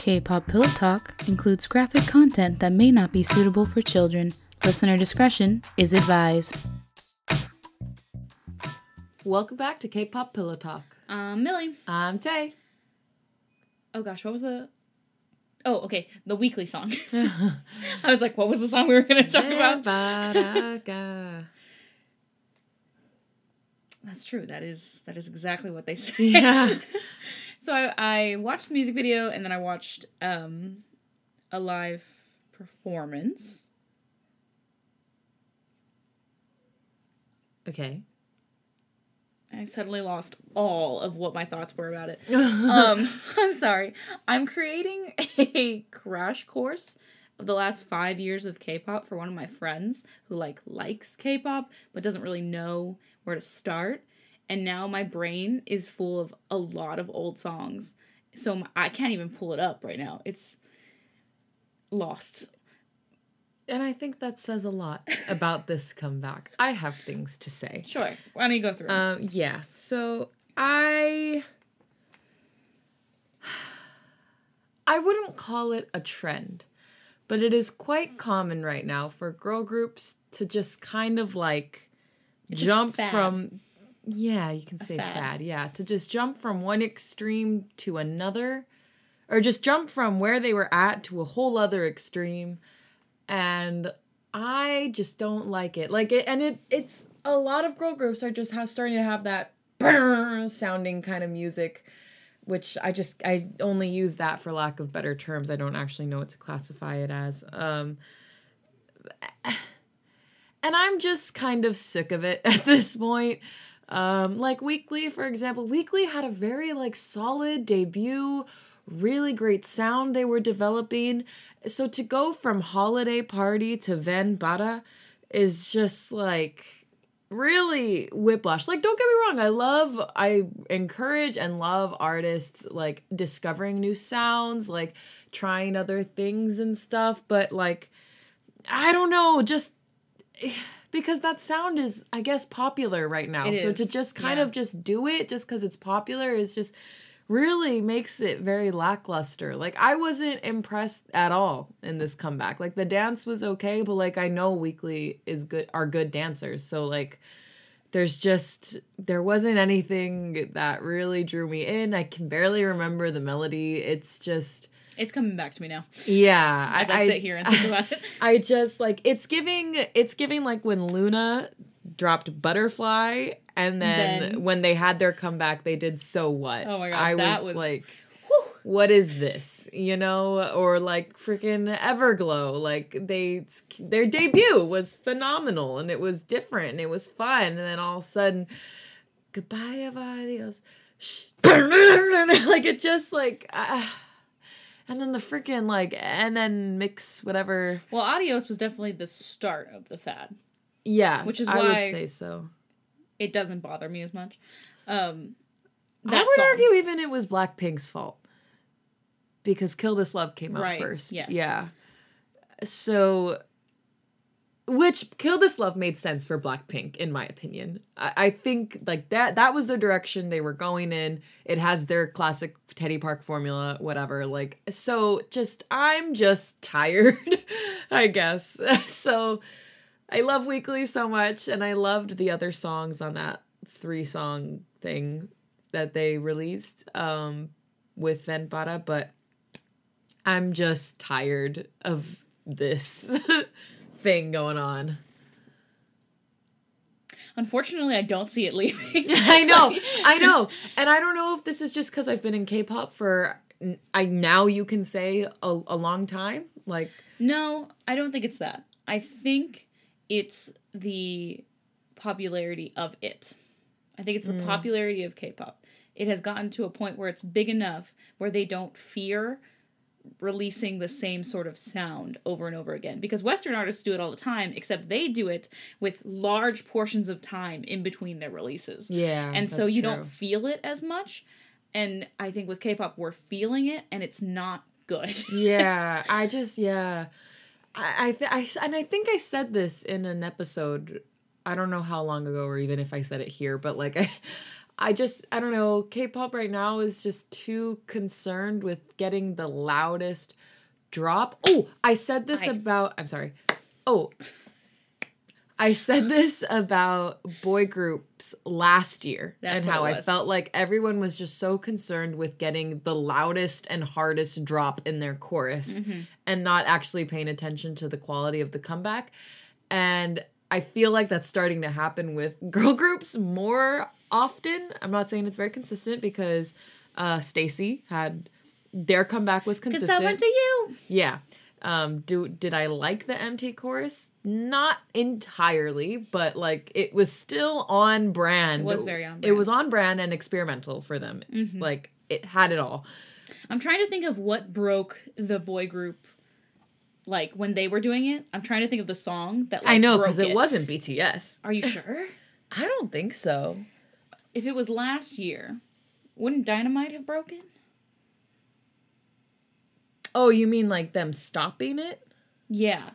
K-pop Pillow Talk includes graphic content that may not be suitable for children. Listener discretion is advised. Welcome back to K-pop Pillow Talk. Um, Millie. I'm Tay. Oh gosh, what was the? Oh, okay, the weekly song. I was like, what was the song we were going to talk about? That's true. That is that is exactly what they say. Yeah. so I, I watched the music video and then I watched um, a live performance. Okay. I suddenly lost all of what my thoughts were about it. um, I'm sorry. I'm creating a crash course of the last five years of K-pop for one of my friends who like likes K-pop but doesn't really know where to start. And now my brain is full of a lot of old songs, so I can't even pull it up right now. It's lost. And I think that says a lot about this comeback. I have things to say. Sure. Why don't you go through? Um, yeah. So I I wouldn't call it a trend, but it is quite common right now for girl groups to just kind of like a jump from yeah, you can say fad. fad. Yeah, to just jump from one extreme to another or just jump from where they were at to a whole other extreme and I just don't like it. Like it, and it, it's a lot of girl groups are just have starting to have that sounding kind of music, which I just I only use that for lack of better terms. I don't actually know what to classify it as. Um, and I'm just kind of sick of it at this point. Um, like Weekly, for example, Weekly had a very like solid debut, really great sound they were developing. So to go from Holiday Party to Ven para is just like really whiplash. Like don't get me wrong, I love I encourage and love artists like discovering new sounds, like trying other things and stuff, but like I don't know, just because that sound is I guess popular right now. It so to just kind yeah. of just do it just cuz it's popular is just really makes it very lackluster. Like I wasn't impressed at all in this comeback. Like the dance was okay, but like I know Weekly is good are good dancers. So like there's just there wasn't anything that really drew me in. I can barely remember the melody. It's just it's coming back to me now yeah, as I, sit here and think about it. I just like it's giving it's giving like when LOONA dropped Butterfly and then, Then- when they had their comeback they did So What. Oh my God, I was, was- like what is this? You know, or like freaking Everglow, like they their debut was phenomenal and it was different and it was fun and then all of a sudden goodbye adios. like it just like ah. And then the freaking like and then mix whatever Well, Adios was definitely the start of the fad. Yeah, Which is I why- I would say so. It doesn't bother me as much. Um, I would song. argue even it was Blackpink's fault because "Kill This Love" came out Right, first. yes. Yeah. So, which "Kill This Love" made sense for Blackpink, in my opinion. I, I think like that that was the direction they were going in. It has their classic Teddy Park formula, whatever. Like so, just I'm just tired, I guess. so. I love Weekly so much, and I loved the other songs on that three song thing that they released um, with Ven para, but I'm just tired of this thing going on. Unfortunately, I don't see it leaving. I know, I know, and I don't know if this is just because I've been in K-pop for I now you can say a, a long time, like No, I don't think it's that. I think it's the popularity of it. I think it's the mm. popularity of K-pop. It has gotten to a point where it's big enough where they don't fear releasing the same sort of sound over and over again because western artists do it all the time except they do it with large portions of time in between their releases yeah, and so you true. don't feel it as much and i think with k-pop we're feeling it and it's not good yeah, I just yeah, I I, th- I and I think I said this in an episode. I don't know how long ago, or even if I said it here, but like I, I just I don't know. K-pop right now is just too concerned with getting the loudest drop. Oh, I said this about. I'm sorry. Oh, I said this about boy groups last year That's and how I felt like everyone was just so concerned with getting the loudest and hardest drop in their chorus Mm-hmm. and not actually paying attention to the quality of the comeback. And I feel like that's starting to happen with girl groups more often. I'm not saying it's very consistent because uh STAYC had their comeback was consistent. Because that went to you. Yeah. Um do did I like the MT chorus? Not entirely, but like it was still on brand. It was very on It brand. was on brand and experimental for them. Like it had it all. I'm trying to think of what broke the boy group. Like when they were doing it, I'm trying to think of the song that like, I know broke cuz it wasn't BTS. Are you sure? I don't think so. If it was last year, wouldn't Dynamite have broken? Oh, you mean like them stopping it? Yeah,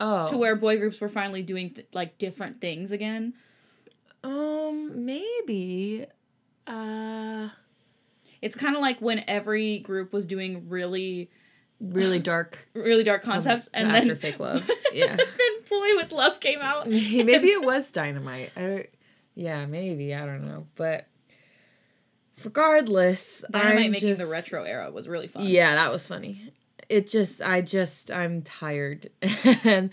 Oh. to where boy groups were finally doing th- like different things again. um maybe uh It's kind of like when every group was doing really, really dark really dark concepts, and after then fake love. Yeah. then Boy with Luv came out. maybe it was dynamite. I don't, yeah, maybe I don't know, but regardless, Dynamite I'm making the retro era was really fun. Yeah, that was funny. It just, I just, I'm tired, and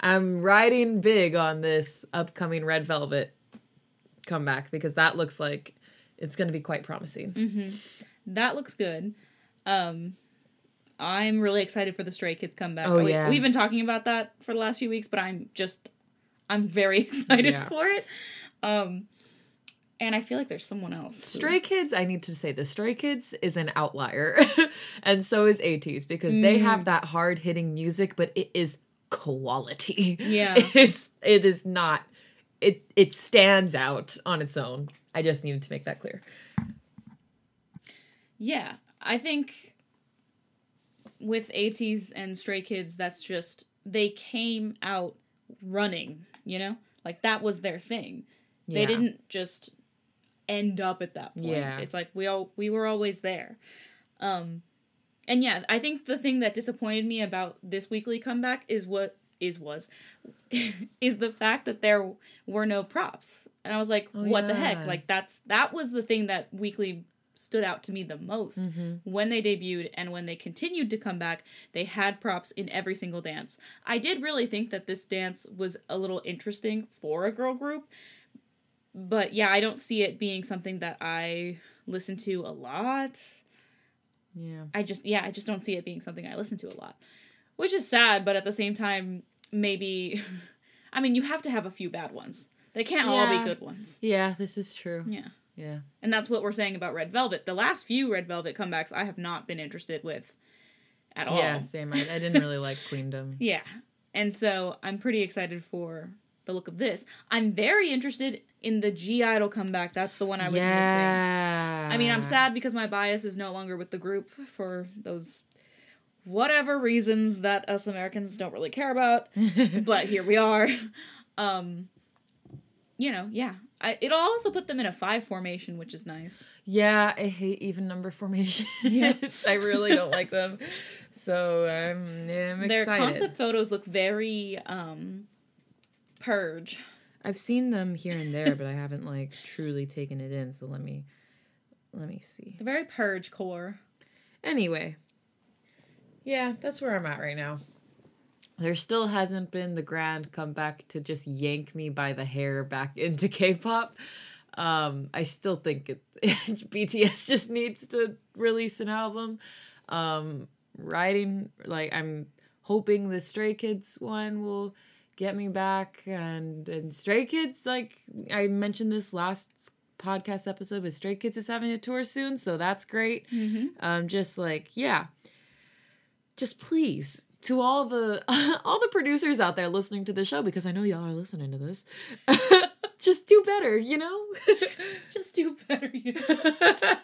I'm riding big on this upcoming Red Velvet comeback because that looks like it's going to be quite promising. that looks good. Um, I'm really excited for the Stray Kids comeback. Oh, We- yeah. we've been talking about that for the last few weeks, but I'm just, I'm very excited Yeah. for it. Um, and I feel like there's someone else. Stray Kids, I need to say the Stray Kids is an outlier, and so is ATEEZ because they Mm. have that hard hitting music, but it is quality. Yeah. it is. It is not. It it stands out on its own. I just needed to make that clear. Yeah, I think with ATEEZ and Stray Kids, that's just they came out running. You know, like that was their thing. They didn't just end up at that point. Yeah. It's like we all we were always there. Um and yeah, I think the thing that disappointed me about this weekly comeback is what is was is the fact that there were no props. And I was like, Oh, what the heck? Like that's that was the thing that weekly stood out to me the most Mm-hmm. when they debuted and when they continued to come back they had props in every single dance i did really think that this dance was a little interesting for a girl group but yeah i don't see it being something that i listen to a lot Yeah. i just yeah i just don't see it being something i listen to a lot which is sad but at the same time maybe i mean you have to have a few bad ones they can't all be good ones Yeah. This is true. yeah Yeah. and that's what we're saying about Red Velvet. The last few Red Velvet comebacks I have not been interested with at all. Yeah. Same. I, I didn't really like Queendom. Yeah. And so I'm pretty excited for the look of this. I'm very interested in the (G)I-DLE comeback. That's the one I was missing. yeah. I mean, I'm sad because my bias is no longer with the group for those whatever reasons that us Americans don't really care about. but here we are. Um you know, yeah. I, it'll also put them in a five formation, which is nice. Yeah, I hate even number formations. Yeah. I really don't like them. So I'm, I'm Their excited. concept photos look very um purge. I've seen them here and there, but I haven't like truly taken it in. So let me let me see. The very purge core. Anyway, yeah, that's where I'm at right now. There still hasn't been the grand comeback to just yank me by the hair back into K-pop. Um, I still think it, BTS just needs to release an album. Um, writing like I'm hoping the Stray Kids one will get me back, and and Stray Kids like I mentioned this last podcast episode, but Stray Kids is having a tour soon, so that's great. Mm-hmm. Um, just like yeah, just please to all the all the producers out there listening to the show because I know y'all are listening to this. just do better, you know. Just do better, you know.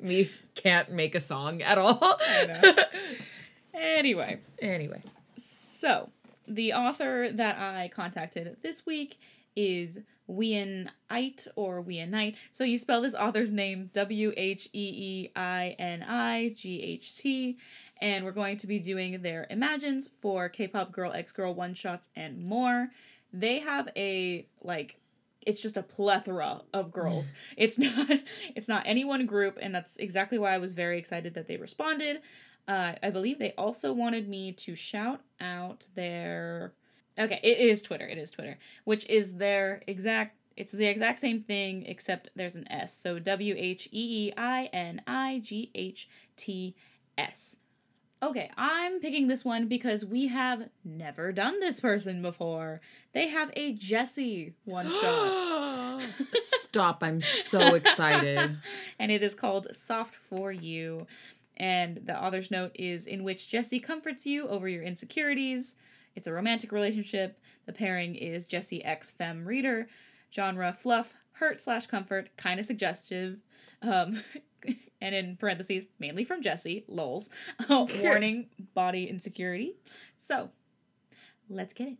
Me can't make a song at all. Anyway, anyway, so the author that I contacted this week is Wheeinight or Wheeinight. So you spell this author's name W H E E I N I G H T. And we're going to be doing their Imagines for K pop Girl X Girl one shots and more. They have a, like, it's just a plethora of girls. it's not it's not any one group and that's exactly why I was very excited that they responded. Uh, I believe they also wanted me to shout out their Okay, it is Twitter. It is Twitter, which is their exact. It's the exact same thing except there's an S. So W H E E I N I G H T S. Okay, I'm picking this one because we have never done this person before. They have a Jessi one shot. Stop, I'm so excited. and it is called Soft for You. And the author's note is in which Jessi comforts you over your insecurities. It's a romantic relationship. The pairing is Jessi X Femme Reader. Genre fluff, hurt slash comfort, kind of suggestive. Um, and in parentheses, mainly from Jessi, lols. warning body insecurity. So, let's get it.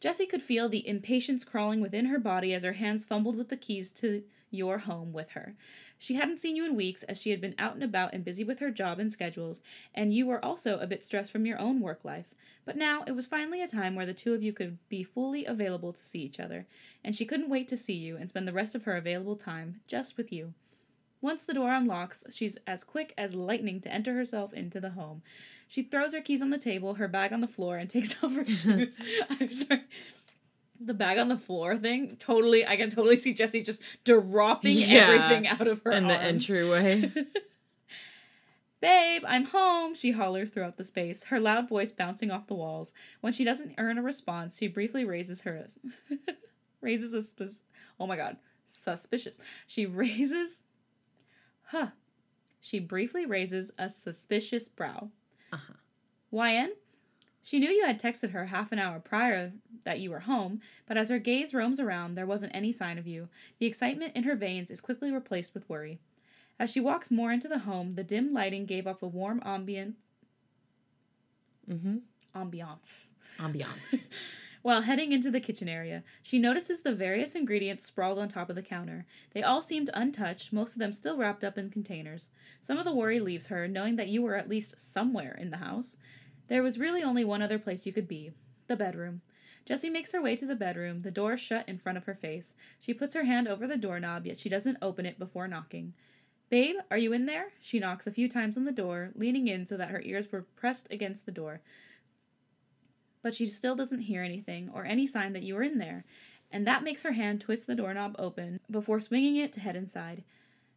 Jessi could feel the impatience crawling within her body as her hands fumbled with the keys to your home with her. She hadn't seen you in weeks as she had been out and about and busy with her job and schedules, and you were also a bit stressed from your own work life. But now it was finally a time where the two of you could be fully available to see each other, and she couldn't wait to see you and spend the rest of her available time just with you. Once the door unlocks, she's as quick as lightning to enter herself into the home. She throws her keys on the table, her bag on the floor, and takes off her shoes. I'm sorry. The bag on the floor thing, totally, I can totally see Jessi just dropping yeah, everything out of her in arms. the entryway. Babe, I'm home, she hollers throughout the space, her loud voice bouncing off the walls. When she doesn't earn a response, she briefly raises her raises a sus- oh my god, suspicious. She raises huh. She briefly raises a suspicious brow. Uh-huh. YN? She knew you had texted her half an hour prior that you were home, but as her gaze roams around, there wasn't any sign of you. The excitement in her veins is quickly replaced with worry. As she walks more into the home, the dim lighting gave off a warm ambient. Mm-hmm. Ambiance. Ambiance. While heading into the kitchen area, she notices the various ingredients sprawled on top of the counter. They all seemed untouched, most of them still wrapped up in containers. Some of the worry leaves her, knowing that you were at least somewhere in the house. There was really only one other place you could be the bedroom. Jessi makes her way to the bedroom, the door shut in front of her face. She puts her hand over the doorknob, yet she doesn't open it before knocking. Babe, are you in there? She knocks a few times on the door, leaning in so that her ears were pressed against the door. But she still doesn't hear anything or any sign that you are in there, and that makes her hand twist the doorknob open before swinging it to head inside.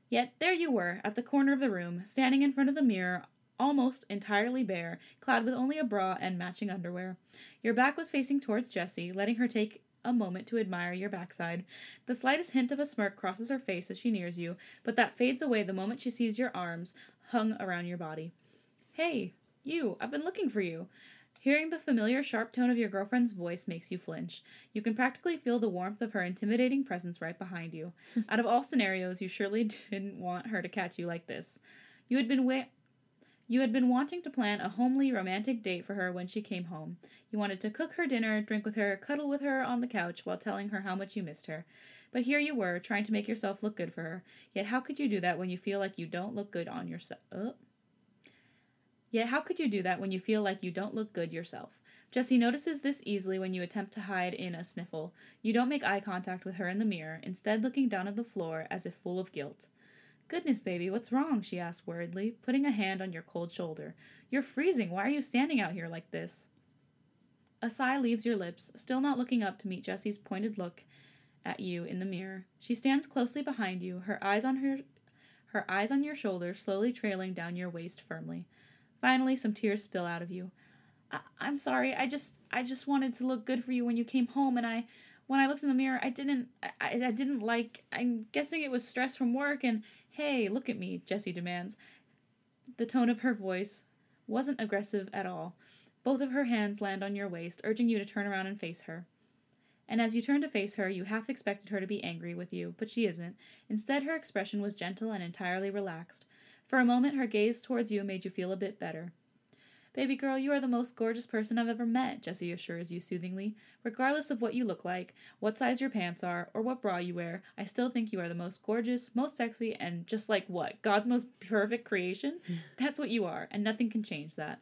Yet there you were, at the corner of the room, standing in front of the mirror, almost entirely bare, clad with only a bra and matching underwear. Your back was facing towards Jessi, letting her take a moment to admire your backside. The slightest hint of a smirk crosses her face as she nears you, but that fades away the moment she sees your arms hung around your body. Hey, you, I've been looking for you. Hearing the familiar sharp tone of your girlfriend's voice makes you flinch. You can practically feel the warmth of her intimidating presence right behind you. Out of all scenarios, you surely didn't want her to catch you like this. You had been wa- you had been wanting to plan a homely, romantic date for her when she came home. You wanted to cook her dinner, drink with her, cuddle with her on the couch while telling her how much you missed her. But here you were, trying to make yourself look good for her. Yet how could you do that when you feel like you don't look good on yourself? Oh. Uh? Yet how could you do that when you feel like you don't look good yourself? Jessi notices this easily when you attempt to hide in a sniffle. You don't make eye contact with her in the mirror, instead looking down at the floor as if full of guilt. Goodness, baby, what's wrong? she asked worriedly, putting a hand on your cold shoulder. You're freezing. Why are you standing out here like this? A sigh leaves your lips, still not looking up to meet Jessi's pointed look at you in the mirror. She stands closely behind you, her eyes on her her eyes on your shoulder, slowly trailing down your waist firmly. Finally, some tears spill out of you. I- I'm sorry. I just I just wanted to look good for you when you came home, and I when I looked in the mirror, I didn't I, I didn't like. I'm guessing it was stress from work, and Hey, look at me, Jessi demands. The tone of her voice wasn't aggressive at all. Both of her hands land on your waist, urging you to turn around and face her. And as you turn to face her, you half expected her to be angry with you, but she isn't. Instead, her expression was gentle and entirely relaxed. For a moment, her gaze towards you made you feel a bit better. Baby girl, you are the most gorgeous person I've ever met, Jessi assures you soothingly. Regardless of what you look like, what size your pants are, or what bra you wear, I still think you are the most gorgeous, most sexy, and just like what? God's most perfect creation? That's what you are, and nothing can change that.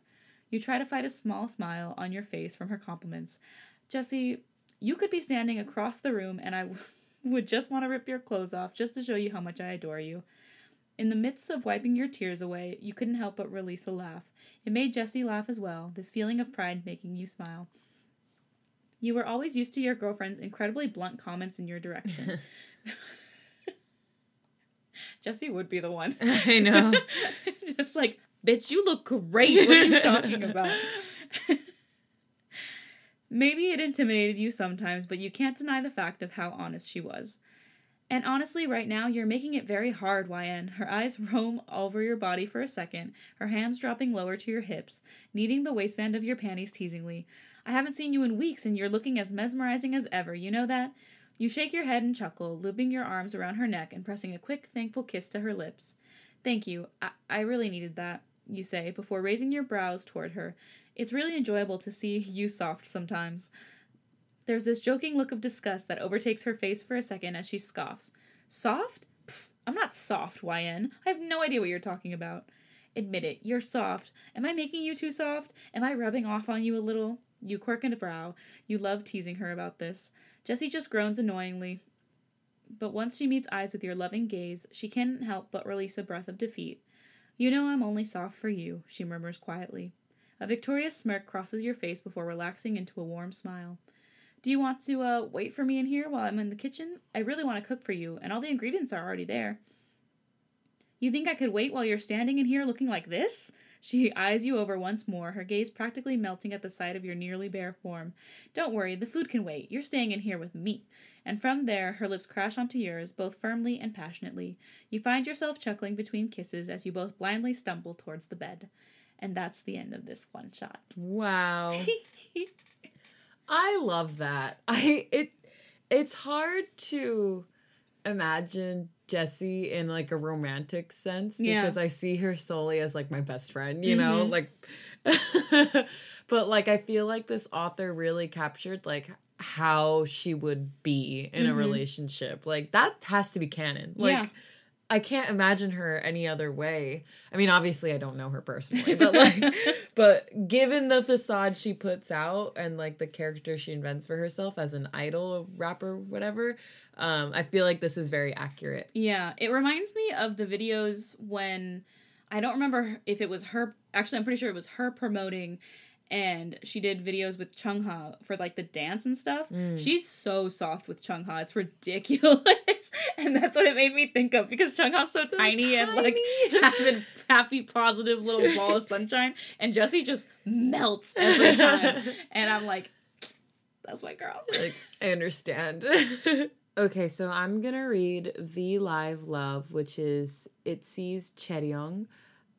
You try to fight a small smile on your face from her compliments. Jessi, you could be standing across the room, and I w- would just want to rip your clothes off just to show you how much I adore you. In the midst of wiping your tears away, you couldn't help but release a laugh. It made Jessi laugh as well, this feeling of pride making you smile. You were always used to your girlfriend's incredibly blunt comments in your direction. Jessi would be the one. I know. Just like, bitch, you look great. What are you talking about? Maybe it intimidated you sometimes, but you can't deny the fact of how honest she was. And honestly, right now, you're making it very hard, YN. Her eyes roam over your body for a second, her hands dropping lower to your hips, kneading the waistband of your panties teasingly. I haven't seen you in weeks, and you're looking as mesmerizing as ever, you know that? You shake your head and chuckle, looping your arms around her neck and pressing a quick, thankful kiss to her lips. Thank you. I, I really needed that, you say, before raising your brows toward her. It's really enjoyable to see you soft sometimes. There's this joking look of disgust that overtakes her face for a second as she scoffs. Soft? Pff, I'm not soft, YN. I have no idea what you're talking about. Admit it, you're soft. Am I making you too soft? Am I rubbing off on you a little? You quirk a brow. You love teasing her about this. Jessi just groans annoyingly. But once she meets eyes with your loving gaze, she can't help but release a breath of defeat. You know I'm only soft for you, she murmurs quietly. A victorious smirk crosses your face before relaxing into a warm smile. Do you want to uh, wait for me in here while I'm in the kitchen? I really want to cook for you, and all the ingredients are already there. You think I could wait while you're standing in here looking like this? She eyes you over once more, her gaze practically melting at the sight of your nearly bare form. Don't worry, the food can wait. You're staying in here with me. And from there, her lips crash onto yours, both firmly and passionately. You find yourself chuckling between kisses as you both blindly stumble towards the bed. And that's the end of this one shot. Wow. I love that. I it it's hard to imagine Jessi in like a romantic sense Yeah. because I see her solely as like my best friend, you know, Mhm. like but like I feel like this author really captured like how she would be in a Mhm. relationship. Like that has to be canon. Like Yeah. I can't imagine her any other way. I mean, obviously I don't know her personally, but like but given the facade she puts out and like the character she invents for herself as an idol rapper whatever um i feel like this is very accurate Yeah, it reminds me of the videos when I don't remember if it was her. Actually, I'm pretty sure it was her promoting, and she did videos with Chung Ha for like the dance and stuff. Mm. She's so soft with Chung Ha, it's ridiculous, and that's what it made me think of because Chung Ha's so, So tiny, and like tiny. having happy, positive little ball of sunshine, and Jessi just melts every time, and I'm like, that's my girl. like i understand okay so i'm gonna read v live love which is itzy's Chaeryeong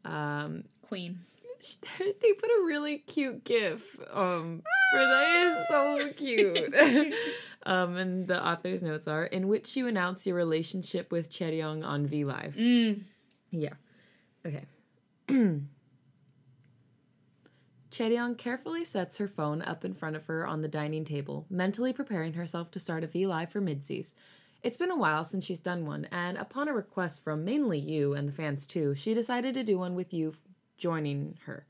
um Queen. they put a really cute gif um for that. Is so cute. Um and the author's notes are in which you announce your relationship with Chaeryeong on v live. Mm. yeah. Okay. Chaeryeong carefully sets her phone up in front of her on the dining table, mentally preparing herself to start a V Live for MIDZYs. It's been a while since she's done one, and upon a request from mainly you and the fans too, she decided to do one with you joining her.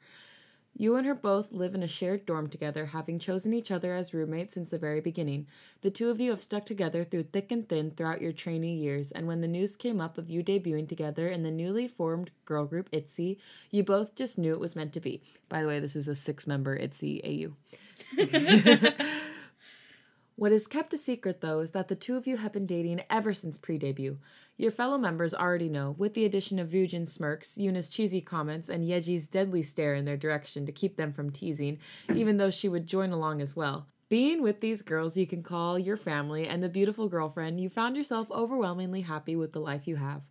You and her both live in a shared dorm together, having chosen each other as roommates since the very beginning. The two of you have stuck together through thick and thin throughout your trainee years, and when the news came up of you debuting together in the newly formed girl group ITZY, you both just knew it was meant to be. By the way, this is a six member ITZY AU. What is kept a secret, though, is that the two of you have been dating ever since pre debut. Your fellow members already know, with the addition of Ryujin's smirks, Yuna's cheesy comments, and Yeji's deadly stare in their direction to keep them from teasing, even though she would join along as well. Being with these girls you can call your family and the beautiful girlfriend, you found yourself overwhelmingly happy with the life you have.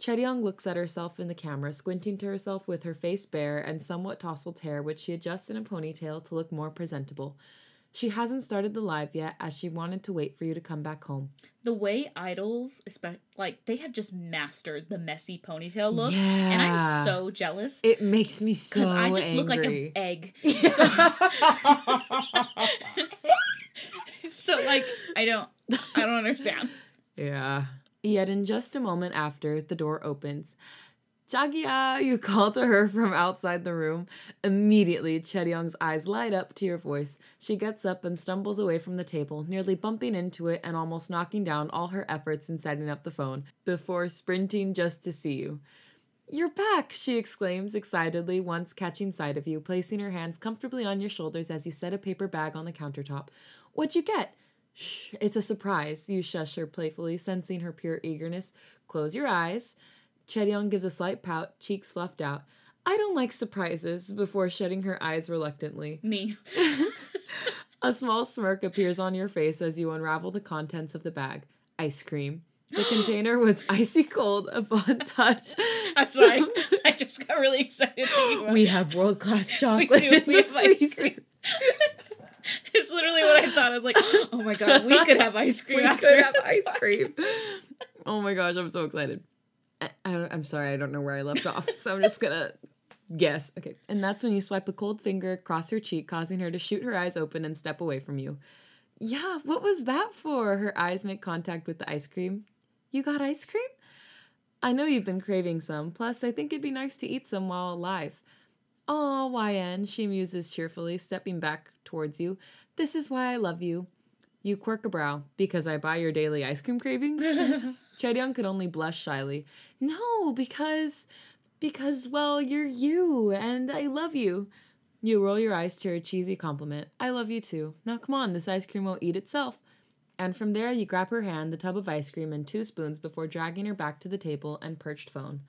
Chaeryeong looks at herself in the camera, squinting to herself with her face bare and somewhat tousled hair, which she adjusts in a ponytail to look more presentable. She hasn't started the live yet as she wanted to wait for you to come back home. The way idols, especially like they have just mastered the messy ponytail look, and I'm so jealous It makes me so because I just look like angry. an egg. So, so like I don't, I don't understand. Yeah. Yet in just a moment after, the door opens. Jagia, you call to her from outside the room. Immediately, Chaeryeong's eyes light up to your voice. She gets up and stumbles away from the table, nearly bumping into it and almost knocking down all her efforts in setting up the phone, before sprinting just to see you. You're back, she exclaims excitedly, once catching sight of you, placing her hands comfortably on your shoulders as you set a paper bag on the countertop. What'd you get? Shh, it's a surprise, you shush her playfully, sensing her pure eagerness. Close your eyes. Chaeryeong gives a slight pout, cheeks fluffed out. I don't like surprises, before shutting her eyes reluctantly. Me, A small smirk appears on your face as you unravel the contents of the bag. Ice cream. The container was icy cold upon touch. I'm sorry. I just got really excited We have world class We chocolate. do. in We have ice cream. it's literally what I thought. I was like, oh my god, we could have ice cream. We could have ice podcast. cream. Oh my gosh, I'm so excited. I, I'm sorry, I don't know where I left off, so I'm just gonna guess. Okay, and that's when you swipe a cold finger across her cheek, causing her to shoot her eyes open and step away from you. Yeah, what was that for? Her eyes make contact with the ice cream. You got ice cream? I know you've been craving some. Plus, I think it'd be nice to eat some while alive. Aw, YN, she muses cheerfully, stepping back towards you. This is why I love you. You quirk a brow. Because I buy your daily ice cream cravings? Chaeryeong could only blush shyly. No, because. Because, well, you're you, and I love you. You roll your eyes to her cheesy compliment. I love you too. Now come on, this ice cream will eat itself. And from there, you grab her hand, the tub of ice cream, and two spoons before dragging her back to the table and perched phone.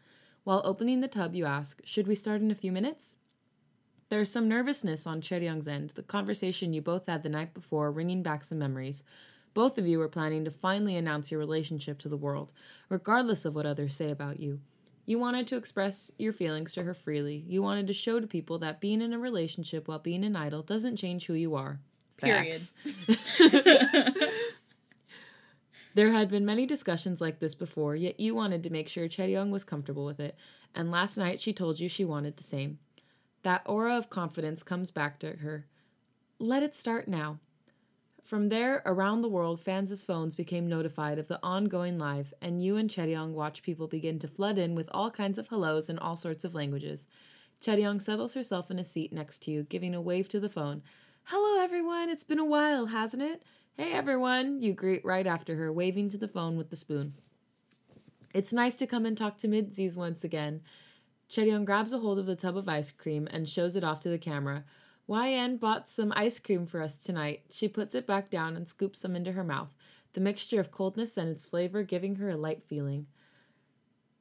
While opening the tub, you ask, Should we start in a few minutes? There's some nervousness on Chaeryeong's end, the conversation you both had the night before ringing back some memories. Both of you were planning to finally announce your relationship to the world, regardless of what others say about you. You wanted to express your feelings to her freely. You wanted to show to people that being in a relationship while being an idol doesn't change who you are. Period. Facts. There had been many discussions like this before, yet you wanted to make sure Chaeryeong was comfortable with it, and last night she told you she wanted the same. That aura of confidence comes back to her. Let it start now. From there, around the world, fans' phones became notified of the ongoing live, and you and Chaeryeong watch people begin to flood in with all kinds of hellos in all sorts of languages. Chaeryeong settles herself in a seat next to you, giving a wave to the phone. Hello, everyone. It's been a while, hasn't it? Hey, everyone. You greet right after her, waving to the phone with the spoon. It's nice to come and talk to MIDZYs once again. Chaeryeong grabs a hold of the tub of ice cream and shows it off to the camera. YN bought some ice cream for us tonight. She puts it back down and scoops some into her mouth, the mixture of coldness and its flavor giving her a light feeling.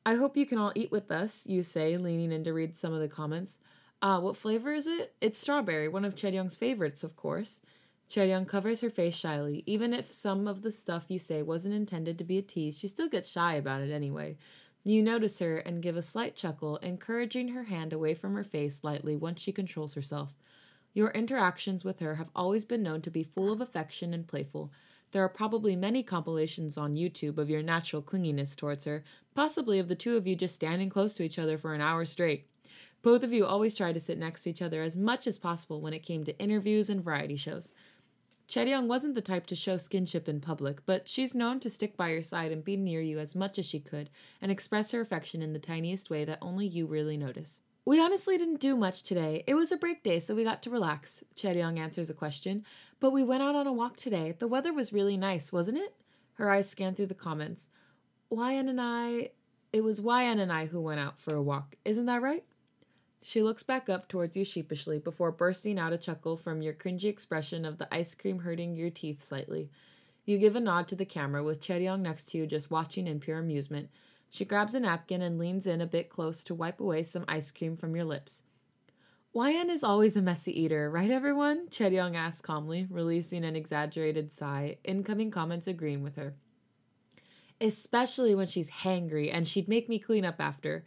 I hope you can all eat with us, you say, leaning in to read some of the comments. Ah, what flavor is it? It's strawberry, one of Chaeryeong's favorites, of course. Chaeryeong covers her face shyly. Even if some of the stuff you say wasn't intended to be a tease, she still gets shy about it anyway. You notice her and give a slight chuckle, encouraging her hand away from her face lightly once she controls herself. Your interactions with her have always been known to be full of affection and playful. There are probably many compilations on YouTube of your natural clinginess towards her, possibly of the two of you just standing close to each other for an hour straight. Both of you always tried to sit next to each other as much as possible when it came to interviews and variety shows. Chaeryeong wasn't the type to show skinship in public, but she's known to stick by your side and be near you as much as she could and express her affection in the tiniest way that only you really notice. We honestly didn't do much today. It was a break day, so we got to relax. Chaeryeong answers a question. But we went out on a walk today. The weather was really nice, wasn't it? Her eyes scan through the comments. YN and I. It was YN and I who went out for a walk. Isn't that right? She looks back up towards you sheepishly before bursting out a chuckle from your cringy expression of the ice cream hurting your teeth slightly. You give a nod to the camera with Chaeryeong next to you just watching in pure amusement. She grabs a napkin and leans in a bit close to wipe away some ice cream from your lips. YN is always a messy eater, right everyone? Chaeryeong asks calmly, releasing an exaggerated sigh, incoming comments agreeing with her. Especially when she's hangry and she'd make me clean up after.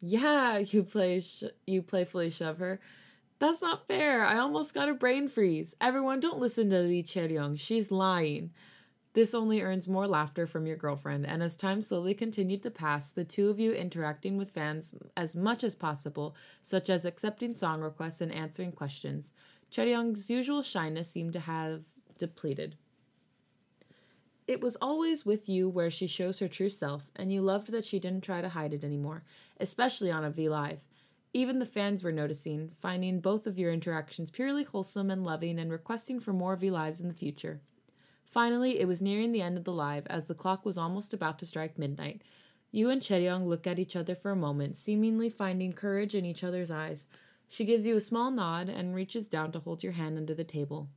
Yeah, you play sh- you playfully shove her. That's not fair. I almost got a brain freeze. Everyone, don't listen to Lee Chaeryeong. She's lying. This only earns more laughter from your girlfriend, and as time slowly continued to pass, the two of you interacting with fans as much as possible, such as accepting song requests and answering questions. Chaeryeong's usual shyness seemed to have depleted. It was always with you where she shows her true self, and you loved that she didn't try to hide it anymore, especially on a V Live. Even the fans were noticing, finding both of your interactions purely wholesome and loving, and requesting for more V Lives in the future. Finally, it was nearing the end of the live as the clock was almost about to strike midnight. You and Chaeryeong look at each other for a moment, seemingly finding courage in each other's eyes. She gives you a small nod and reaches down to hold your hand under the table.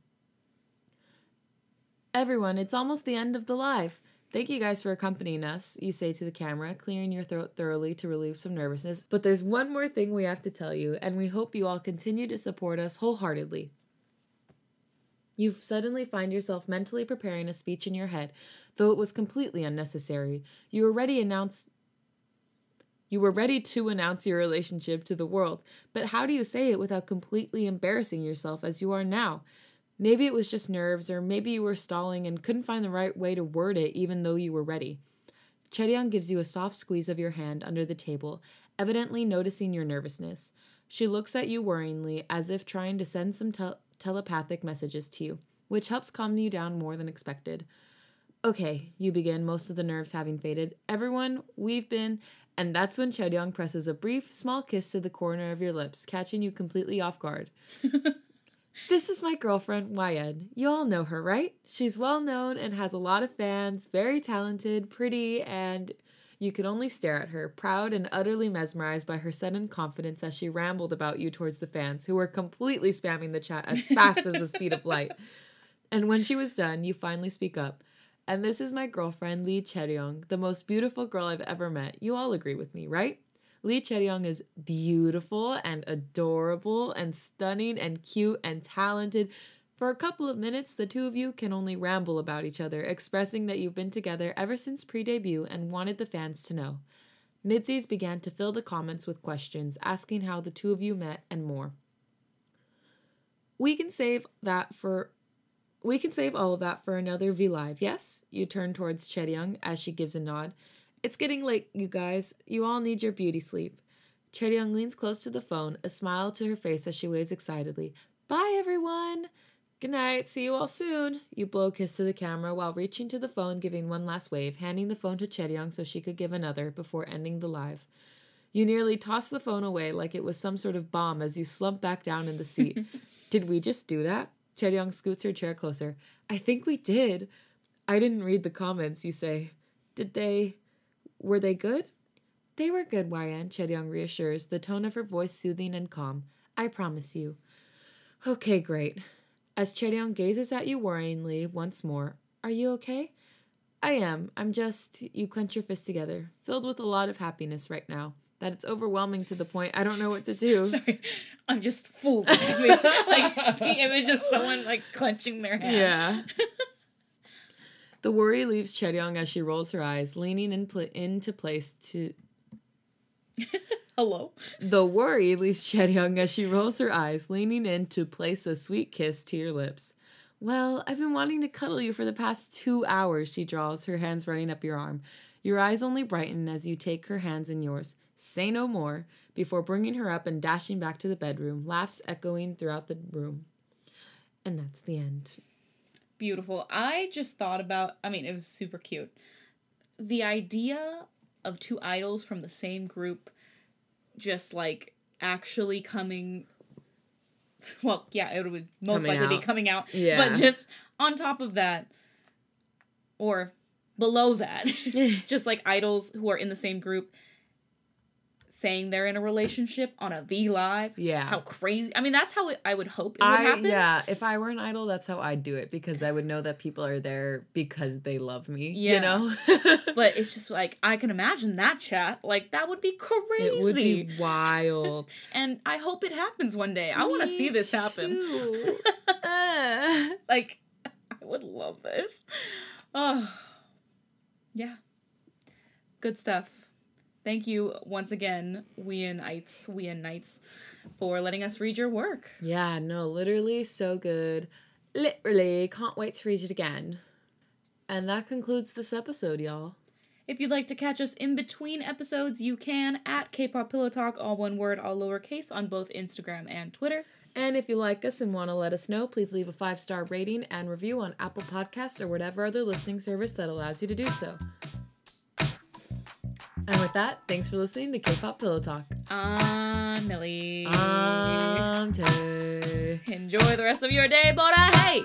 Everyone, it's almost the end of the live. Thank you guys for accompanying us, you say to the camera, clearing your throat thoroughly to relieve some nervousness. But there's one more thing we have to tell you, and we hope you all continue to support us wholeheartedly. You suddenly find yourself mentally preparing a speech in your head, though it was completely unnecessary. You were ready announce you were ready to announce your relationship to the world, but how do you say it without completely embarrassing yourself as you are now? Maybe it was just nerves, or maybe you were stalling and couldn't find the right way to word it even though you were ready. Chaeryeong gives you a soft squeeze of your hand under the table, evidently noticing your nervousness. She looks at you worryingly, as if trying to send some tel- telepathic messages to you, which helps calm you down more than expected. Okay, you begin, most of the nerves having faded. Everyone, we've been. And that's when Chaeryeong presses a brief, small kiss to the corner of your lips, catching you completely off guard. this is my girlfriend, YN. You all know her, right? She's well known and has a lot of fans, very talented, pretty, and you could only stare at her, proud and utterly mesmerized by her sudden confidence as she rambled about you towards the fans, who were completely spamming the chat as fast as the speed of light. And when she was done, you finally speak up. And this is my girlfriend, Lee Chaeryeong, the most beautiful girl I've ever met. You all agree with me, right? Lee Chaeryeong is beautiful and adorable and stunning and cute and talented. For a couple of minutes, the two of you can only ramble about each other, expressing that you've been together ever since pre debut and wanted the fans to know. MIDZYs began to fill the comments with questions, asking how the two of you met and more. We can save that for we can save all of that for another V Live, yes? You turn towards Chaeryeong as she gives a nod. It's getting late, you guys. You all need your beauty sleep. Chaeryeong leans close to the phone, a smile to her face as she waves excitedly. Bye, everyone! Good night. See you all soon. You blow a kiss to the camera while reaching to the phone, giving one last wave, handing the phone to Chaeryeong so she could give another before ending the live. You nearly toss the phone away like it was some sort of bomb as you slump back down in the seat. Did we just do that? Chaeryeong scoots her chair closer. I think we did. I didn't read the comments, you say. Did they. Were they good? They were good, YN, Chaeryeong reassures, the tone of her voice soothing and calm. I promise you. Okay, great. As Chaeryeong gazes at you worryingly once more, Are you okay? I am. I'm just. You clench your fists together, filled with a lot of happiness right now that it's overwhelming to the point I don't know what to do. Sorry, I'm just fooled. like the image of someone like clenching their hand. Yeah. the worry leaves Chaeryeong as she rolls her eyes, leaning in pl- into place to. Hello. The worry leaves Chaeryeong as she rolls her eyes, leaning in to place a sweet kiss to your lips. Well, I've been wanting to cuddle you for the past two hours, she draws, her hands running up your arm. Your eyes only brighten as you take her hands in yours. Say no more, before bringing her up and dashing back to the bedroom, laughs echoing throughout the room. And that's the end. Beautiful. I just thought about, I mean, it was super cute. The idea of two idols from the same group just like actually coming well, yeah, it would most Coming likely out. be coming out. Yeah. But just on top of that, or below that, just like idols who are in the same group saying they're in a relationship on a V Live. Yeah. How crazy. I mean, that's how it, I would hope it would I happen. yeah, if I were an idol, that's how I'd do it because I would know that people are there because they love me. Yeah. You know? But it's just like, I can imagine that chat. Like, that would be crazy. it would be wild. and I hope it happens one day. I want to see this happen. Uh. like, I would love this. Oh, yeah. Good stuff. Thank you once again, Wheeinights, we and Knights, for letting us read your work. Yeah, no, literally so good. Literally, can't wait to read it again. And that concludes this episode, y'all. If you'd like to catch us in between episodes, you can at K-pop Pillow Talk, all one word, all lowercase, on both Instagram and Twitter. And if you like us and want to let us know, please leave a five star rating and review on Apple Podcasts or whatever other listening service that allows you to do so. And with that, thanks for listening to K-pop Pillow Talk. I'm Millie. I'm Tay. Enjoy the rest of your day, Bora! Hey!